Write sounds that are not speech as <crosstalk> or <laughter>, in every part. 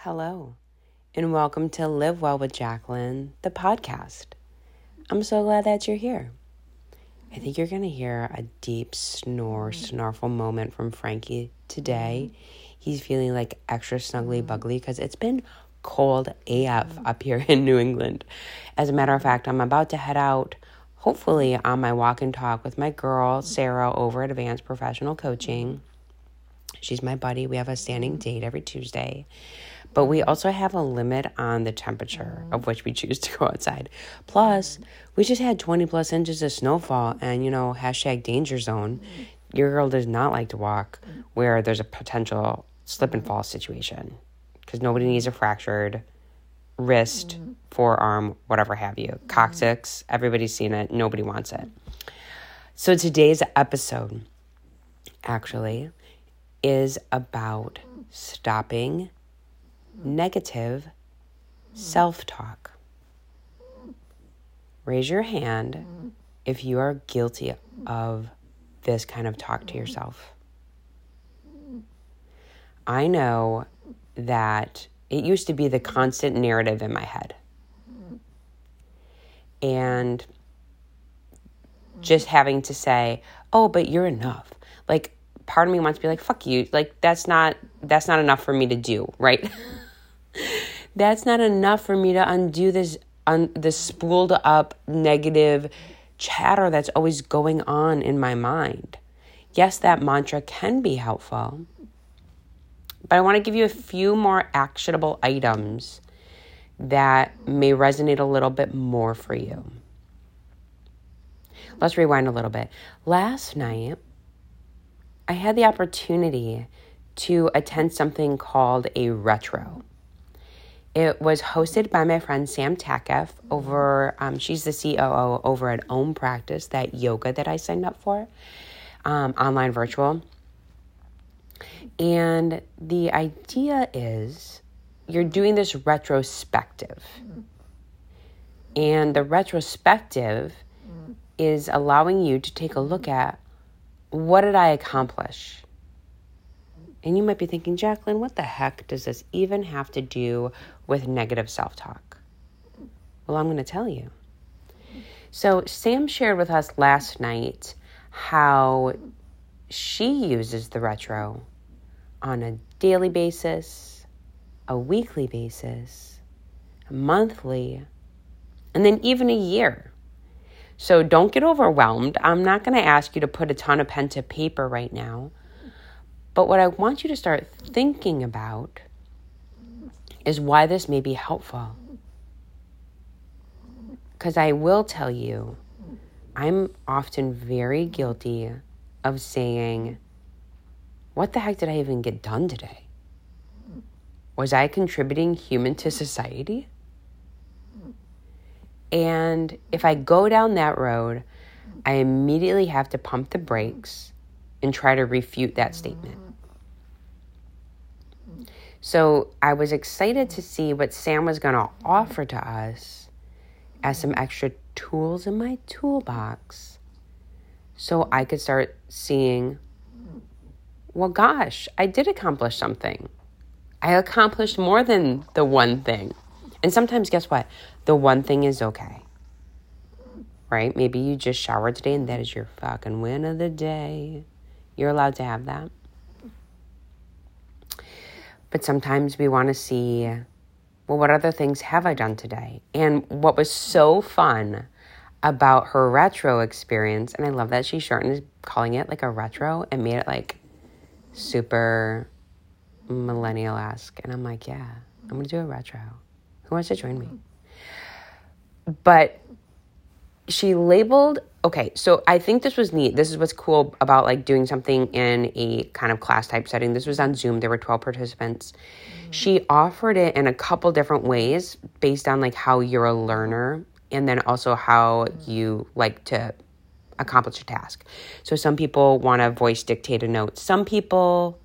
Hello, and welcome to Live Well with Jacqueline, the podcast. I'm so glad that you're here. I think you're going to hear a deep snore, mm. snarfle moment from Frankie today. Mm-hmm. He's feeling like extra snuggly mm-hmm. buggly because it's been cold AF mm-hmm. up here <laughs> in New England. As a matter of fact, I'm about to head out, hopefully, on my walk and talk with my girl, Sarah, over at Advanced Professional Coaching. She's my buddy. We have a standing date every Tuesday. But we also have a limit on the temperature of which we choose to go outside. Plus, we just had 20 plus inches of snowfall and, you know, hashtag danger zone. Your girl does not like to walk where there's a potential slip and fall situation because nobody needs a fractured wrist, forearm, whatever have you. Coccyx, everybody's seen it. Nobody wants it. So today's episode actually is about stopping negative self talk. Raise your hand if you are guilty of this kind of talk to yourself. I know that it used to be the constant narrative in my head. And just having to say, "Oh, but you're enough." Like part of me wants to be like, "Fuck you." Like that's not that's not enough for me to do, right? <laughs> that's not enough for me to undo this un, this spooled up negative chatter that's always going on in my mind. Yes, that mantra can be helpful. But I want to give you a few more actionable items that may resonate a little bit more for you. Let's rewind a little bit. Last night, I had the opportunity to attend something called a retro. It was hosted by my friend Sam Takeff over, um, she's the COO over at Om Practice, that yoga that I signed up for, um, online virtual. And the idea is you're doing this retrospective. And the retrospective is allowing you to take a look at what did I accomplish? And you might be thinking, Jacqueline, what the heck does this even have to do with negative self talk? Well, I'm going to tell you. So, Sam shared with us last night how she uses the retro on a daily basis, a weekly basis, a monthly, and then even a year. So don't get overwhelmed. I'm not going to ask you to put a ton of pen to paper right now. But what I want you to start thinking about is why this may be helpful. Because I will tell you, I'm often very guilty of saying, What the heck did I even get done today? Was I contributing human to society? And if I go down that road, I immediately have to pump the brakes and try to refute that statement. So I was excited to see what Sam was going to offer to us as some extra tools in my toolbox so I could start seeing, well, gosh, I did accomplish something. I accomplished more than the one thing. And sometimes, guess what? The one thing is okay. Right? Maybe you just showered today and that is your fucking win of the day. You're allowed to have that. But sometimes we want to see, well, what other things have I done today? And what was so fun about her retro experience, and I love that she shortened calling it like a retro and made it like super millennial esque. And I'm like, yeah, I'm going to do a retro. Who wants to join me? But she labeled, okay, so I think this was neat. This is what's cool about like doing something in a kind of class type setting. This was on Zoom, there were 12 participants. Mm-hmm. She offered it in a couple different ways based on like how you're a learner and then also how you like to accomplish a task. So some people want to voice dictate a note. Some people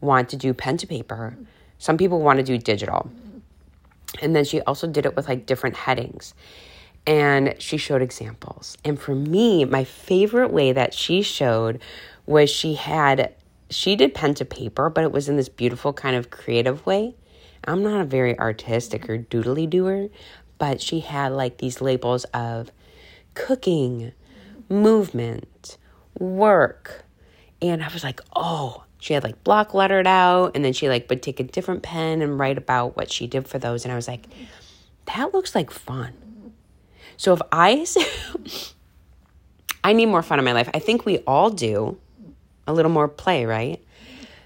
want to do pen to paper. Some people want to do digital. And then she also did it with like different headings. And she showed examples. And for me, my favorite way that she showed was she had, she did pen to paper, but it was in this beautiful kind of creative way. I'm not a very artistic or doodly doer, but she had like these labels of cooking, movement, work. And I was like, oh, she had like block lettered out. And then she like would take a different pen and write about what she did for those. And I was like, that looks like fun. So if I, <laughs> I need more fun in my life. I think we all do a little more play, right?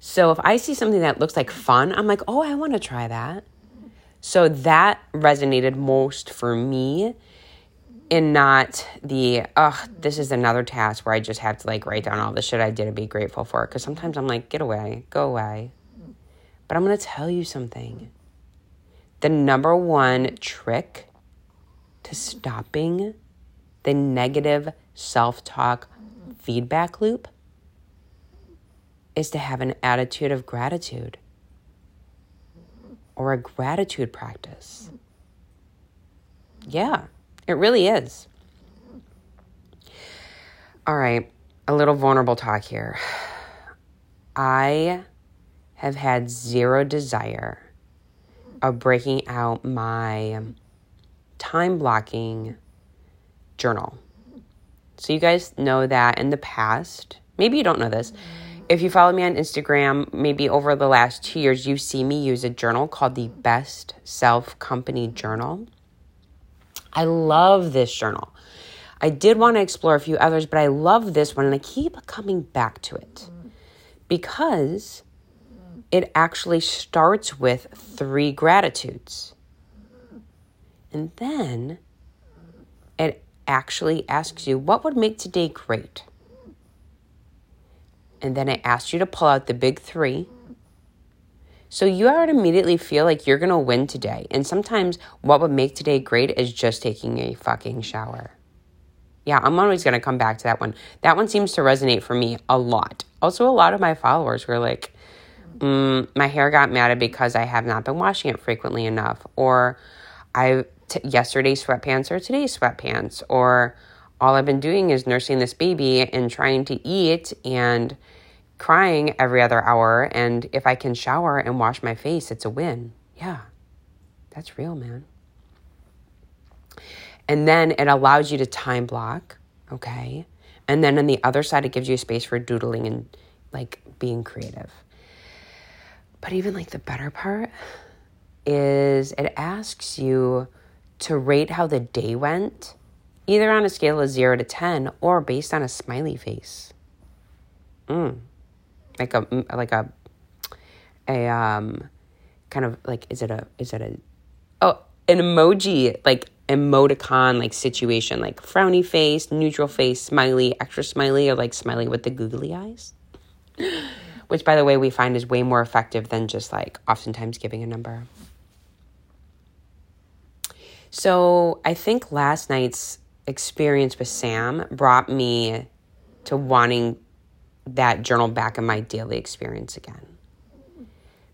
So if I see something that looks like fun, I'm like, oh, I want to try that. So that resonated most for me and not the, oh, this is another task where I just have to like write down all the shit I did and be grateful for. Because sometimes I'm like, get away, go away. But I'm going to tell you something. The number one trick to stopping the negative self talk feedback loop is to have an attitude of gratitude or a gratitude practice. Yeah, it really is. All right, a little vulnerable talk here. I have had zero desire of breaking out my time blocking journal. So, you guys know that in the past, maybe you don't know this, if you follow me on Instagram, maybe over the last two years, you see me use a journal called the Best Self Company Journal. I love this journal. I did want to explore a few others, but I love this one and I keep coming back to it because it actually starts with three gratitudes. And then it actually asks you, what would make today great? and then it asks you to pull out the big three. So you already immediately feel like you're gonna win today. And sometimes what would make today great is just taking a fucking shower. Yeah, I'm always gonna come back to that one. That one seems to resonate for me a lot. Also, a lot of my followers were like, mm, my hair got matted because I have not been washing it frequently enough, or I t- yesterday's sweatpants or today's sweatpants, or all I've been doing is nursing this baby and trying to eat and crying every other hour. And if I can shower and wash my face, it's a win. Yeah, that's real, man. And then it allows you to time block, okay? And then on the other side, it gives you space for doodling and like being creative. But even like the better part is it asks you to rate how the day went either on a scale of 0 to 10 or based on a smiley face. Mm. Like a like a a um kind of like is it a is it a oh an emoji like emoticon like situation like frowny face, neutral face, smiley, extra smiley or like smiley with the googly eyes. <gasps> Which by the way we find is way more effective than just like oftentimes giving a number. So, I think last night's experience with Sam brought me to wanting that journal back in my daily experience again.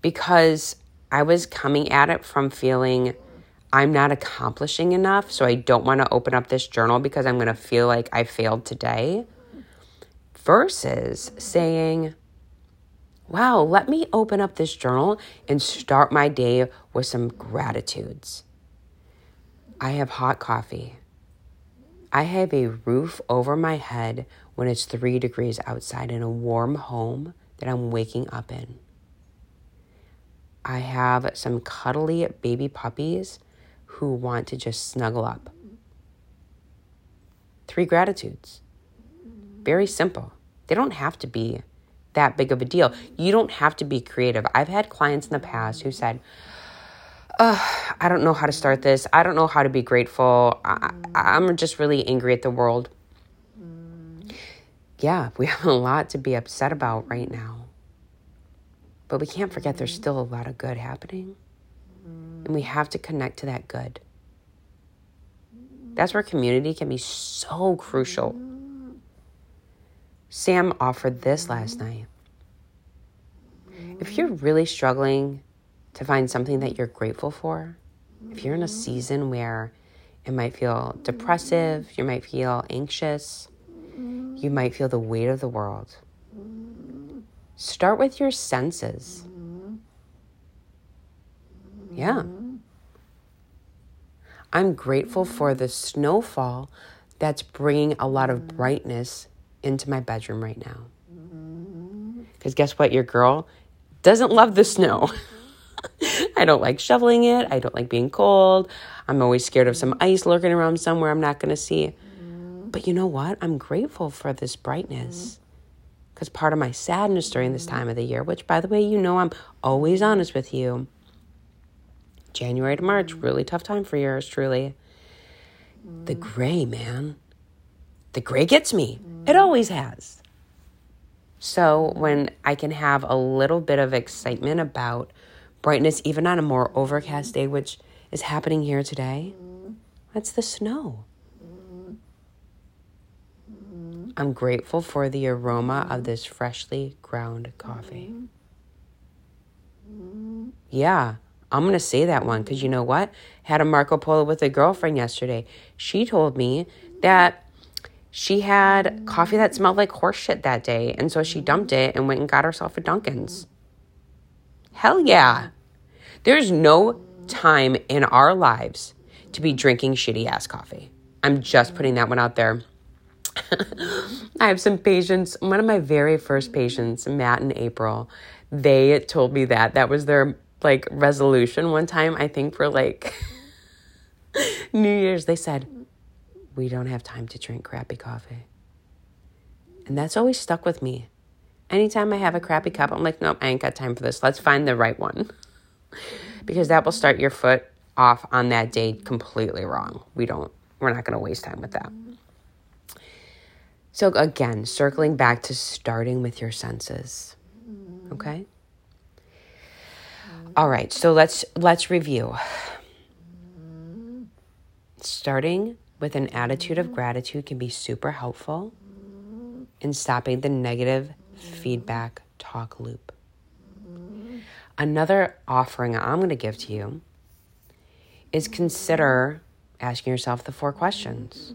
Because I was coming at it from feeling I'm not accomplishing enough, so I don't want to open up this journal because I'm going to feel like I failed today. Versus saying, wow, let me open up this journal and start my day with some gratitudes. I have hot coffee. I have a roof over my head when it's three degrees outside in a warm home that I'm waking up in. I have some cuddly baby puppies who want to just snuggle up. Three gratitudes. Very simple. They don't have to be that big of a deal. You don't have to be creative. I've had clients in the past who said, I don't know how to start this. I don't know how to be grateful. I, I'm just really angry at the world. Mm. Yeah, we have a lot to be upset about right now. But we can't forget there's still a lot of good happening. And we have to connect to that good. That's where community can be so crucial. Sam offered this last mm-hmm. night. If you're really struggling to find something that you're grateful for. If you're in a season where it might feel depressive, you might feel anxious, you might feel the weight of the world. Start with your senses. Yeah. I'm grateful for the snowfall that's bringing a lot of brightness into my bedroom right now. Because guess what? Your girl doesn't love the snow. <laughs> <laughs> I don't like shoveling it. I don't like being cold. I'm always scared of some mm. ice lurking around somewhere I'm not going to see. Mm. But you know what? I'm grateful for this brightness. Mm. Because part of my sadness during this time of the year, which by the way, you know I'm always honest with you, January to March, really tough time for yours, truly. The gray, man. The gray gets me. It always has. So when I can have a little bit of excitement about brightness, even on a more overcast day, which is happening here today, that's the snow. I'm grateful for the aroma of this freshly ground coffee. Yeah, I'm going to say that one because you know what? Had a Marco Polo with a girlfriend yesterday. She told me that she had coffee that smelled like horse shit that day. And so she dumped it and went and got herself a Dunkin's. Hell yeah. There's no time in our lives to be drinking shitty ass coffee. I'm just putting that one out there. <laughs> I have some patients. One of my very first patients, Matt and April, they told me that. That was their like resolution one time, I think for like <laughs> New Year's, they said, We don't have time to drink crappy coffee. And that's always stuck with me. Anytime I have a crappy cup, I'm like, Nope, I ain't got time for this. Let's find the right one. <laughs> because that will start your foot off on that day completely wrong. We don't, we're not going to waste time with that. So, again, circling back to starting with your senses. Okay? All right, so let's let's review. Starting with an attitude of gratitude can be super helpful in stopping the negative feedback talk loop. Another offering I'm going to give to you is consider asking yourself the four questions.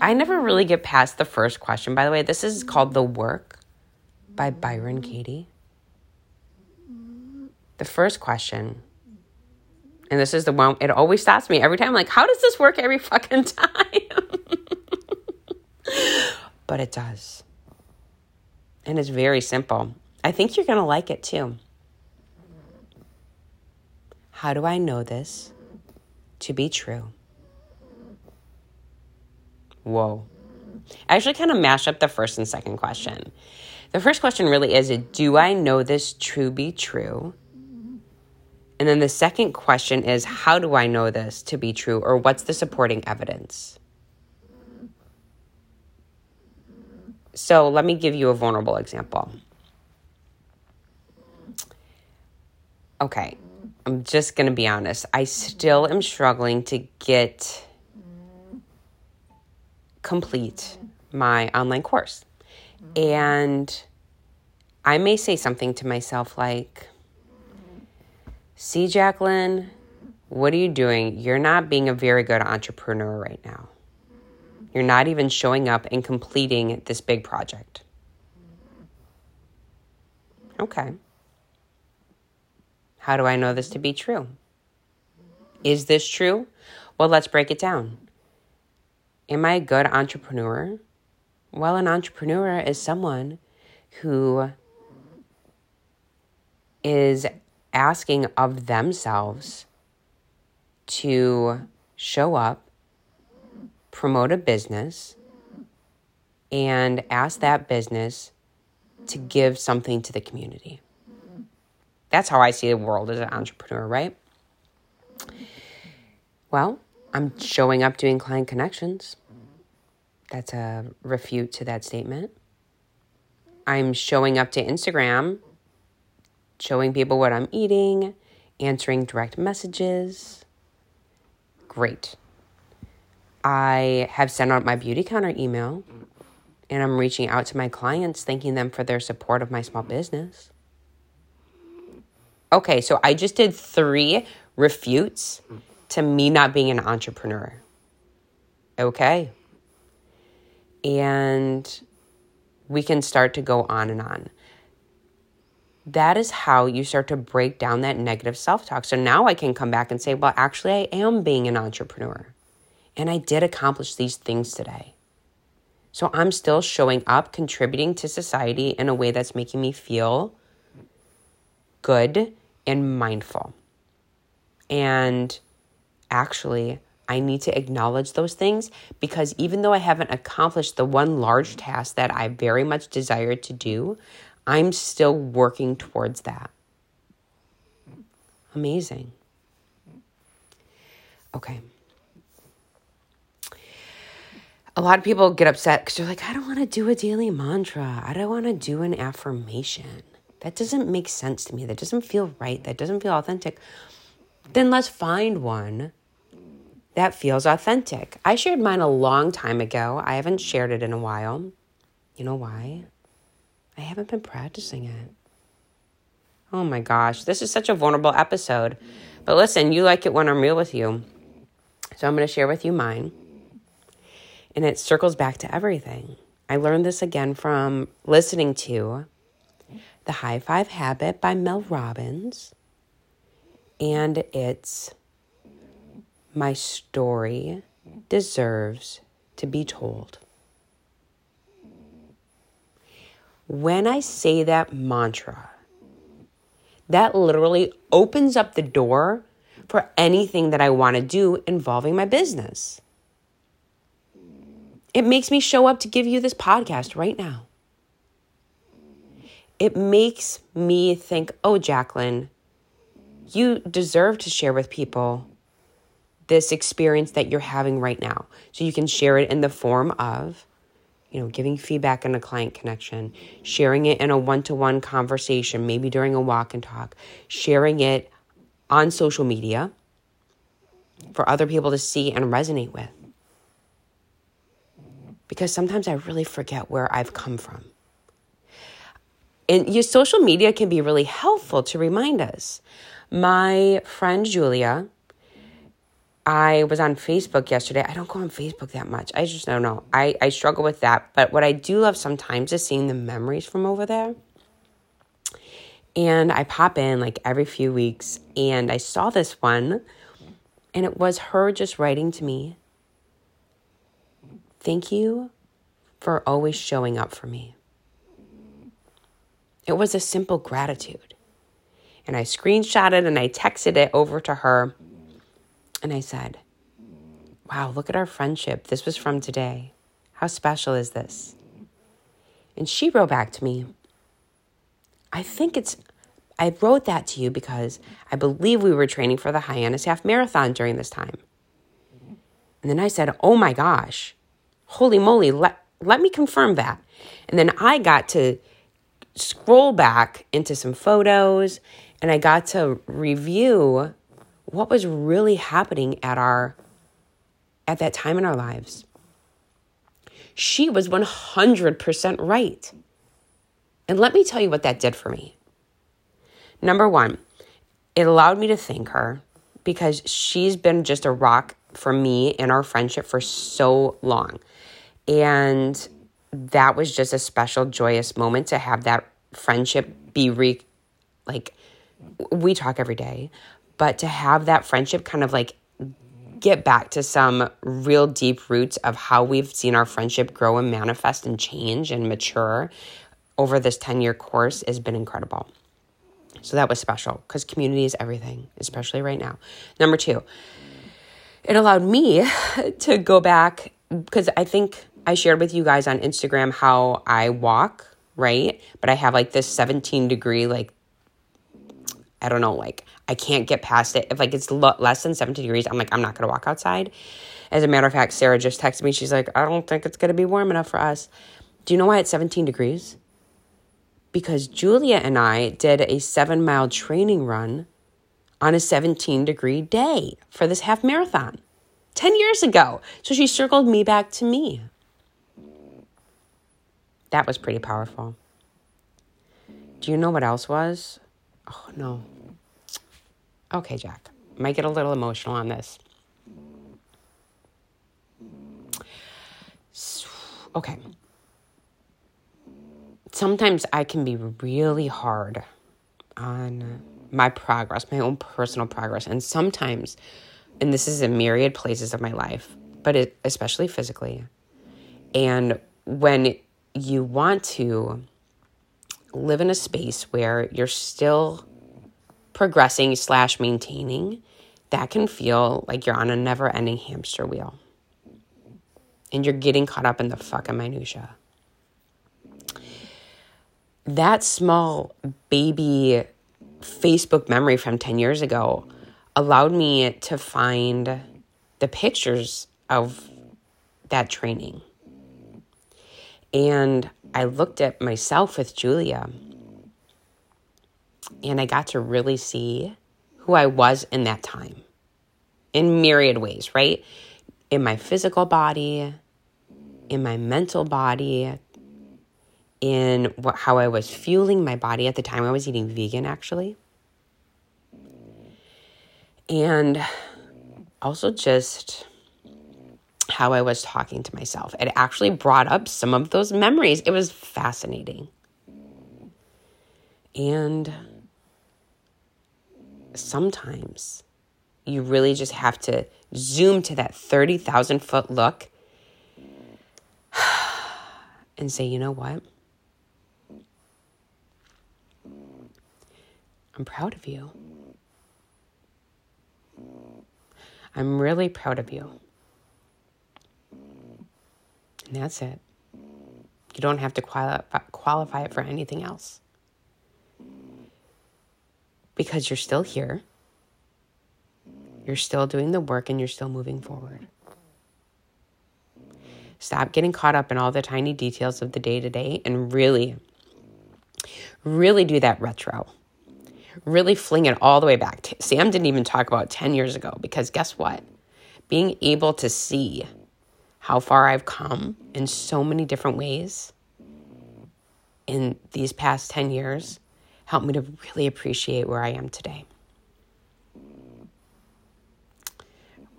I never really get past the first question, by the way. This is called The Work by Byron Katie the first question, and this is the one, it always stops me every time. I'm like, how does this work every fucking <laughs> time? but it does. And it's very simple. I think you're going to like it too. How do I know this to be true? Whoa. I actually kind of mash up the first and second question. The first question really is Do I know this to be true? And then the second question is how do I know this to be true or what's the supporting evidence? So let me give you a vulnerable example. Okay, I'm just going to be honest. I still am struggling to get complete my online course. And I may say something to myself like, See, Jacqueline, what are you doing? You're not being a very good entrepreneur right now. You're not even showing up and completing this big project. Okay. How do I know this to be true? Is this true? Well, let's break it down. Am I a good entrepreneur? Well, an entrepreneur is someone who is asking of themselves to show up, promote a business, and ask that business to give something to the community. That's how I see the world as an entrepreneur, right? Well, I'm showing up doing client connections. That's a refute to that statement. I'm showing up to Instagram showing people what I'm eating, answering direct messages. Great. I have sent out my Beautycounter email and I'm reaching out to my clients, thanking them for their support of my small business. Okay, so I just did three refutes to me not being an entrepreneur. Okay. And we can start to go on and on that is how you start to break down that negative self talk. So now I can come back and say, well, actually, I am being an entrepreneur and I did accomplish these things today. So I'm still showing up, contributing to society in a way that's making me feel good and mindful. And actually, I need to acknowledge those things because even though I haven't accomplished the one large task that I very much desire to do, I'm still working towards that. Amazing. Okay. A lot of people get upset because they're like, I don't want to do a daily mantra. I don't want to do an affirmation. That doesn't make sense to me. That doesn't feel right. That doesn't feel authentic. Then let's find one that feels authentic. I shared mine a long time ago. I haven't shared it in a while. You know why? I haven't been practicing it. Oh my gosh, this is such a vulnerable episode. But listen, you like it when I'm real with you. So I'm going to share with you mine. And it circles back to everything. I learned this again from listening to The High Five Habit by Mel Robbins. And it's My story deserves to be told. When I say that mantra, that literally opens up the door for anything that I want to do involving my business. It makes me show up to give you this podcast right now. It makes me think, oh, Jacqueline, you deserve to share with people this experience that you're having right now. So you can share it in the form of you know, giving feedback in a client connection, sharing it in a one to one conversation, maybe during a walk and talk, sharing it on social media for other people to see and resonate with. Because sometimes I really forget where I've come from. And your social media can be really helpful to remind us. My friend Julia, I was on Facebook yesterday. I don't go on Facebook that much. I just don't know. I, I struggle with that. But what I do love sometimes is seeing the memories from over there. And I pop in like every few weeks and I saw this one and it was her just writing to me. Thank you for always showing up for me. It was a simple gratitude. And I screenshotted and I texted it over to her and I said, Wow, look at our friendship. This was from today. How special is this? And she wrote back to me, I think it's, I wrote that to you because I believe we were training for the Hyannis Half Marathon during this time. And then I said, Oh my gosh, holy moly, let, let me confirm that. And then I got to scroll back into some photos and I got to review what was really happening at our at that time in our lives. She was 100% right. And let me tell you what that did for me. Number 1, it allowed me to thank her because she's been just a rock for me in our friendship for so long. And that was just a special joyous moment to have that friendship be re like we talk every day, but to have that friendship kind of like get back to some real deep roots of how we've seen our friendship grow and manifest and change and mature over this 10 year course has been incredible. So that was special because community is everything, especially right now. Number two, it allowed me <laughs> to go back because I think I shared with you guys on Instagram how I walk, right? But I have like this 17 degree, like, I don't know, like I can't get past it. If like it's less than 17 degrees, I'm like, I'm not going to walk outside. As a matter of fact, Sarah just texted me. She's like, I don't think it's going to be warm enough for us. Do you know why it's 17 degrees? Because Julia and I did a seven mile training run on a 17 degree day for this half marathon 10 years ago. So she circled me back to me. That was pretty powerful. Do you know what else was? Oh, no. Okay, Jack. Might get a little emotional on this. Okay. Sometimes I can be really hard on my progress, my own personal progress. And sometimes, and this is in myriad places of my life, but it, especially physically. And when you want to live in a space where you're still progressing slash maintaining, that can feel like you're on a never ending hamster wheel. And you're getting caught up in the fucking minutia. That small baby Facebook memory from 10 years ago allowed me to find the pictures of that training. And I looked at myself with Julia and I got to really see who I was in that time in myriad ways, right? In my physical body, in my mental body, in what, how I was fueling my body at the time I was eating vegan, actually. And also just how I was talking to myself. It actually brought up some of those memories. It was fascinating. And sometimes you really just have to zoom to that 30,000 foot look <sighs> and say, you know what? I'm proud of you. I'm really proud of you. And that's it. You don't have to quali- qualify it for anything else. Because you're still here, you're still doing the work, and you're still moving forward. Stop getting caught up in all the tiny details of the day to day and really, really do that retro. Really fling it all the way back. Sam didn't even talk about 10 years ago because guess what? Being able to see how far I've come in so many different ways in these past 10 years helped me to really appreciate where I am today.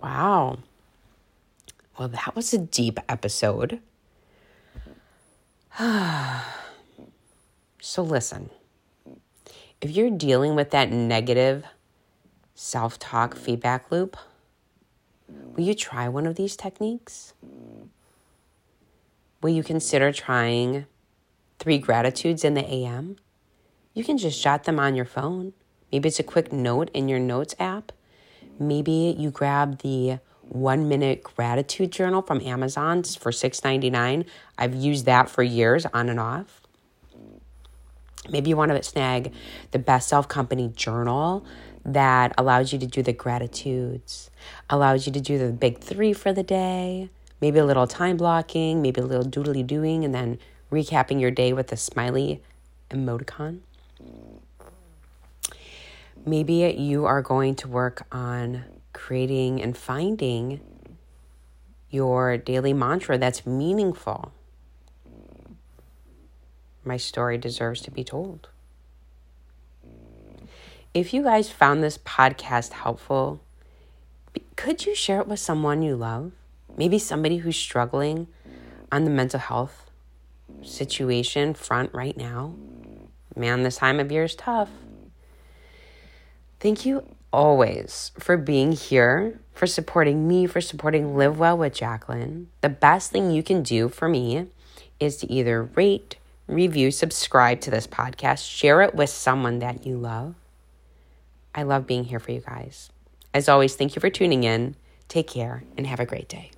Wow. Well, that was a deep episode. <sighs> so, listen if you're dealing with that negative self talk feedback loop, Will you try one of these techniques? Will you consider trying three gratitudes in the AM? You can just jot them on your phone. Maybe it's a quick note in your notes app. Maybe you grab the one minute gratitude journal from Amazon for $6.99. I've used that for years on and off. Maybe you want to snag the Best Self Company journal that allows you to do the gratitudes, allows you to do the big three for the day, maybe a little time blocking, maybe a little doodly doing, and then recapping your day with a smiley emoticon. Maybe you are going to work on creating and finding your daily mantra that's meaningful. My story deserves to be told. If you guys found this podcast helpful, could you share it with someone you love? Maybe somebody who's struggling on the mental health situation front right now. Man, this time of year is tough. Thank you always for being here, for supporting me, for supporting Live Well with Jacqueline. The best thing you can do for me is to either rate, review, subscribe to this podcast, share it with someone that you love. I love being here for you guys. As always, thank you for tuning in. Take care and have a great day.